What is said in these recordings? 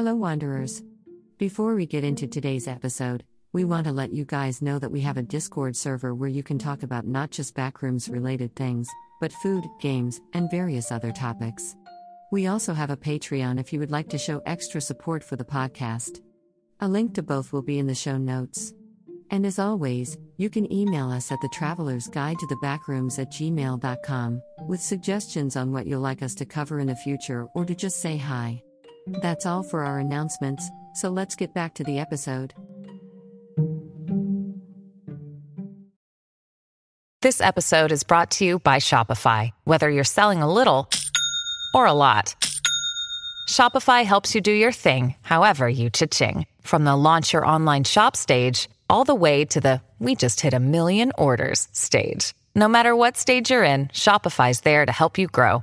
Hello, Wanderers. Before we get into today's episode, we want to let you guys know that we have a Discord server where you can talk about not just backrooms related things, but food, games, and various other topics. We also have a Patreon if you would like to show extra support for the podcast. A link to both will be in the show notes. And as always, you can email us at the Traveler's Guide to the Backrooms at gmail.com with suggestions on what you'll like us to cover in the future or to just say hi. That's all for our announcements, so let's get back to the episode. This episode is brought to you by Shopify. Whether you're selling a little or a lot, Shopify helps you do your thing, however you cha-ching. From the launch your online shop stage, all the way to the we just hit a million orders stage. No matter what stage you're in, Shopify's there to help you grow.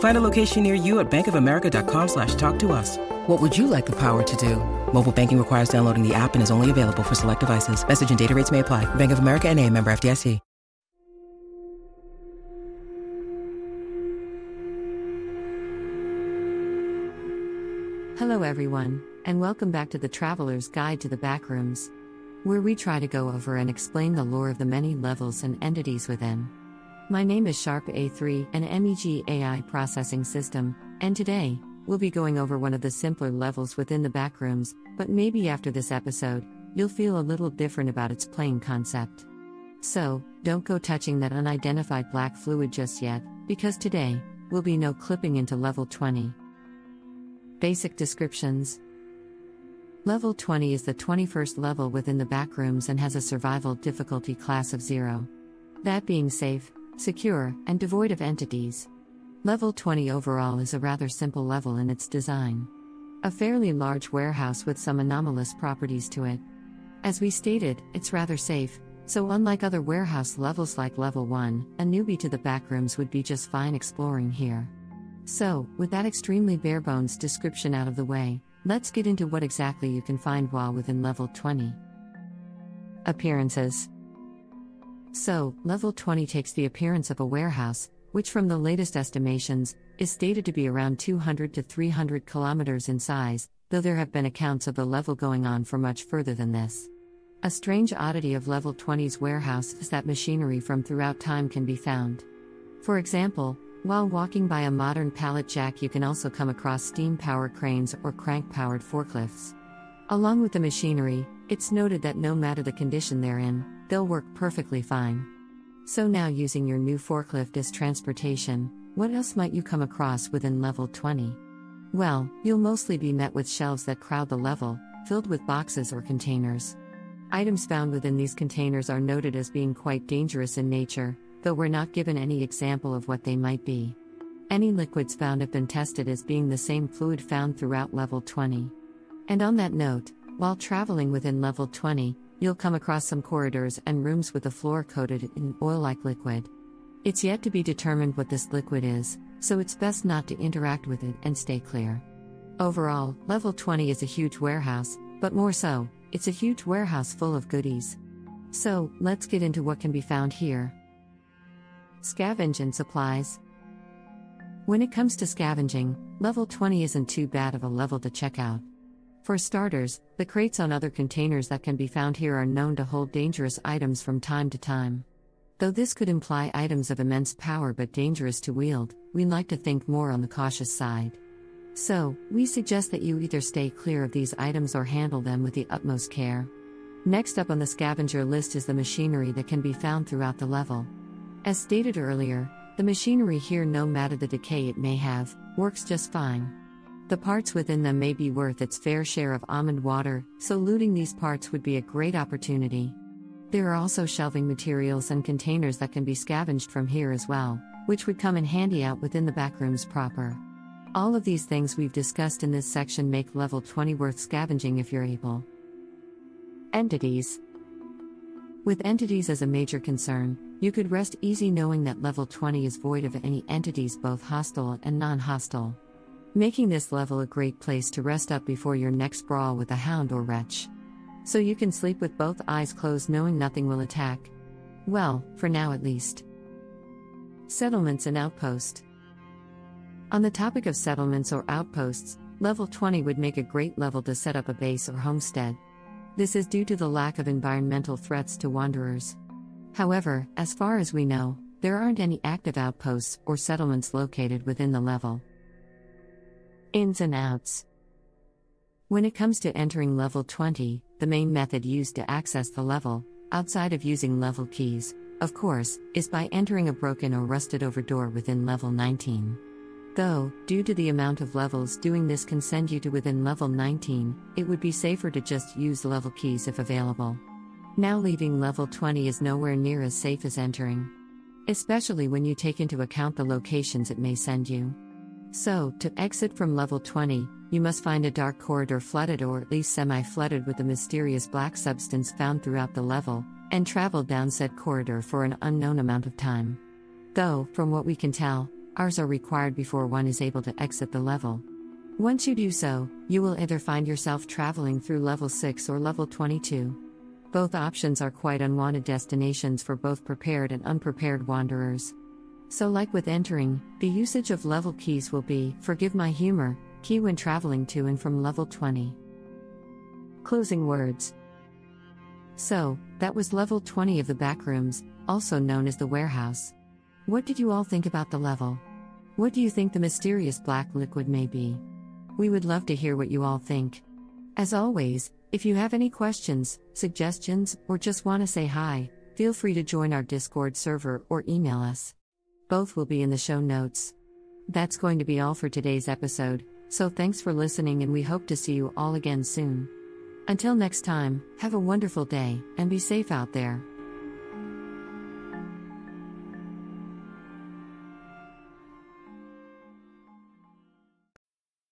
Find a location near you at bankofamerica.com slash talk to us. What would you like the power to do? Mobile banking requires downloading the app and is only available for select devices. Message and data rates may apply. Bank of America and a member FDIC. Hello, everyone, and welcome back to the Traveler's Guide to the Backrooms, where we try to go over and explain the lore of the many levels and entities within. My name is Sharp A3, an MEG AI processing system, and today, we'll be going over one of the simpler levels within the backrooms, but maybe after this episode, you'll feel a little different about its plain concept. So, don't go touching that unidentified black fluid just yet, because today, will be no clipping into level 20. Basic descriptions Level 20 is the 21st level within the backrooms and has a survival difficulty class of 0. That being safe, secure, and devoid of entities. Level 20 overall is a rather simple level in its design. A fairly large warehouse with some anomalous properties to it. As we stated, it's rather safe, so unlike other warehouse levels like Level 1, a newbie to the backrooms would be just fine exploring here. So, with that extremely bare bones description out of the way, let's get into what exactly you can find while within level 20. Appearances So, level 20 takes the appearance of a warehouse, which from the latest estimations, is stated to be around 200 to 300 kilometers in size, though there have been accounts of the level going on for much further than this. A strange oddity of level 20's warehouse is that machinery from throughout time can be found. For example, while walking by a modern pallet jack, you can also come across steam powered cranes or crank powered forklifts. Along with the machinery, it's noted that no matter the condition they're in, they'll work perfectly fine. So, now using your new forklift as transportation, what else might you come across within level 20? Well, you'll mostly be met with shelves that crowd the level, filled with boxes or containers. Items found within these containers are noted as being quite dangerous in nature, though we're not given any example of what they might be. Any liquids found have been tested as being the same fluid found throughout level 20. And on that note, while traveling within level 20, you'll come across some corridors and rooms with the floor coated in oil like liquid. It's yet to be determined what this liquid is, so it's best not to interact with it and stay clear. Overall, level 20 is a huge warehouse, but more so, it's a huge warehouse full of goodies. So, let's get into what can be found here. Scavenge and supplies. When it comes to scavenging, level 20 isn't too bad of a level to check out. For starters, the crates on other containers that can be found here are known to hold dangerous items from time to time. Though this could imply items of immense power but dangerous to wield, we like to think more on the cautious side. So, we suggest that you either stay clear of these items or handle them with the utmost care. Next up on the scavenger list is the machinery that can be found throughout the level. As stated earlier, the machinery here, no matter the decay it may have, works just fine. The parts within them may be worth its fair share of almond water, so looting these parts would be a great opportunity. There are also shelving materials and containers that can be scavenged from here as well, which would come in handy out within the backrooms proper. All of these things we've discussed in this section make level 20 worth scavenging if you're able. Entities With entities as a major concern, you could rest easy knowing that level 20 is void of any entities both hostile and non hostile. Making this level a great place to rest up before your next brawl with a hound or wretch. So you can sleep with both eyes closed knowing nothing will attack. Well, for now at least. Settlements and Outpost On the topic of settlements or outposts, level 20 would make a great level to set up a base or homestead. This is due to the lack of environmental threats to wanderers. However, as far as we know, there aren't any active outposts or settlements located within the level. Ins and outs. When it comes to entering level 20, the main method used to access the level, outside of using level keys, of course, is by entering a broken or rusted over door within level 19. Though, due to the amount of levels doing this can send you to within level 19, it would be safer to just use level keys if available. Now, leaving level 20 is nowhere near as safe as entering. Especially when you take into account the locations it may send you. So, to exit from level 20, you must find a dark corridor flooded or at least semi flooded with the mysterious black substance found throughout the level, and travel down said corridor for an unknown amount of time. Though, from what we can tell, Hours are required before one is able to exit the level. Once you do so, you will either find yourself traveling through level 6 or level 22. Both options are quite unwanted destinations for both prepared and unprepared wanderers. So, like with entering, the usage of level keys will be, forgive my humor, key when traveling to and from level 20. Closing words. So, that was level 20 of the backrooms, also known as the warehouse. What did you all think about the level? What do you think the mysterious black liquid may be? We would love to hear what you all think. As always, if you have any questions, suggestions, or just want to say hi, feel free to join our Discord server or email us. Both will be in the show notes. That's going to be all for today's episode, so thanks for listening and we hope to see you all again soon. Until next time, have a wonderful day and be safe out there.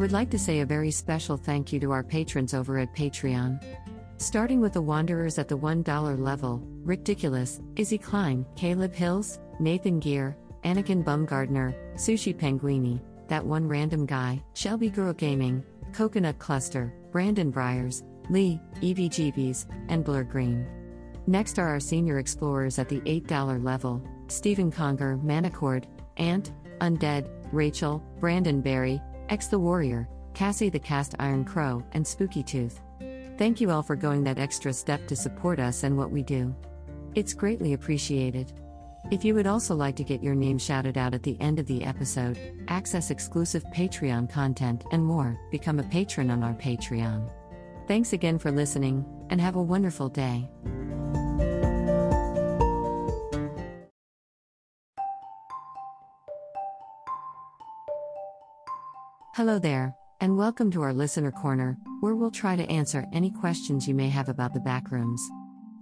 Would like to say a very special thank you to our patrons over at Patreon. Starting with the Wanderers at the $1 level Ridiculous, Izzy Klein, Caleb Hills, Nathan Gear, Anakin Bumgardner, Sushi Penguini, That One Random Guy, Shelby Girl Gaming, Coconut Cluster, Brandon Briers, Lee, Jeebies, and Blur Green. Next are our senior explorers at the $8 level Stephen Conger, Manicord, Ant, Undead, Rachel, Brandon Barry, X the Warrior, Cassie the Cast Iron Crow, and Spooky Tooth. Thank you all for going that extra step to support us and what we do. It's greatly appreciated. If you would also like to get your name shouted out at the end of the episode, access exclusive Patreon content, and more, become a patron on our Patreon. Thanks again for listening, and have a wonderful day. Hello there, and welcome to our Listener Corner, where we'll try to answer any questions you may have about the backrooms.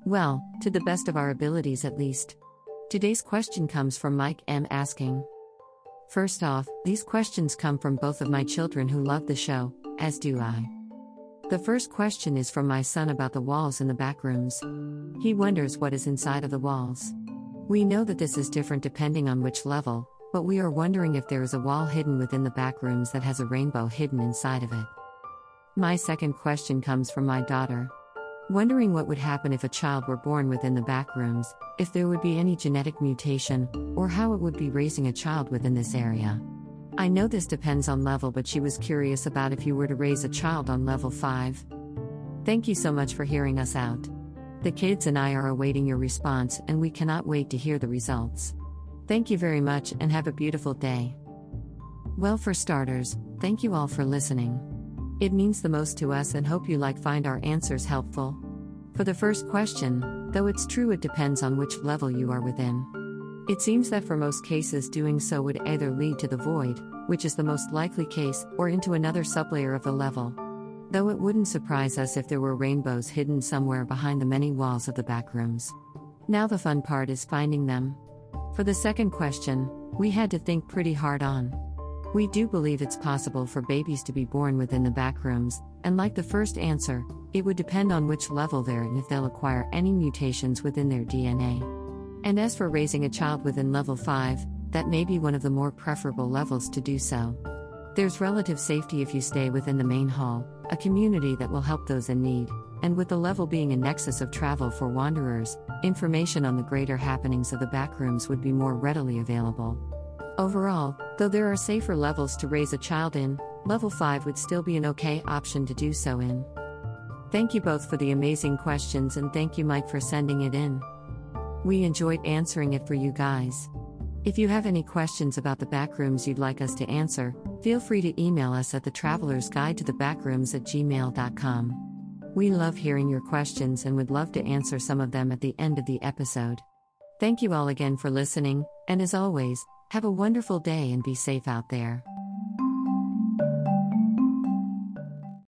Well, to the best of our abilities at least. Today's question comes from Mike M. asking First off, these questions come from both of my children who love the show, as do I. The first question is from my son about the walls in the backrooms. He wonders what is inside of the walls. We know that this is different depending on which level, but we are wondering if there is a wall hidden within the back rooms that has a rainbow hidden inside of it. My second question comes from my daughter. Wondering what would happen if a child were born within the back rooms, if there would be any genetic mutation, or how it would be raising a child within this area. I know this depends on level, but she was curious about if you were to raise a child on level 5. Thank you so much for hearing us out. The kids and I are awaiting your response, and we cannot wait to hear the results. Thank you very much and have a beautiful day. Well, for starters, thank you all for listening. It means the most to us and hope you like find our answers helpful. For the first question, though it's true it depends on which level you are within. It seems that for most cases doing so would either lead to the void, which is the most likely case, or into another sublayer of the level. Though it wouldn't surprise us if there were rainbows hidden somewhere behind the many walls of the back rooms. Now the fun part is finding them. For the second question, we had to think pretty hard on. We do believe it's possible for babies to be born within the back rooms, and like the first answer, it would depend on which level they're in if they'll acquire any mutations within their DNA. And as for raising a child within level 5, that may be one of the more preferable levels to do so. There's relative safety if you stay within the main hall, a community that will help those in need, and with the level being a nexus of travel for wanderers, information on the greater happenings of the backrooms would be more readily available. Overall, though there are safer levels to raise a child in, level 5 would still be an okay option to do so in. Thank you both for the amazing questions and thank you, Mike, for sending it in. We enjoyed answering it for you guys. If you have any questions about the backrooms you'd like us to answer, feel free to email us at the traveler's guide to the backrooms at gmail.com. We love hearing your questions and would love to answer some of them at the end of the episode. Thank you all again for listening, and as always, have a wonderful day and be safe out there.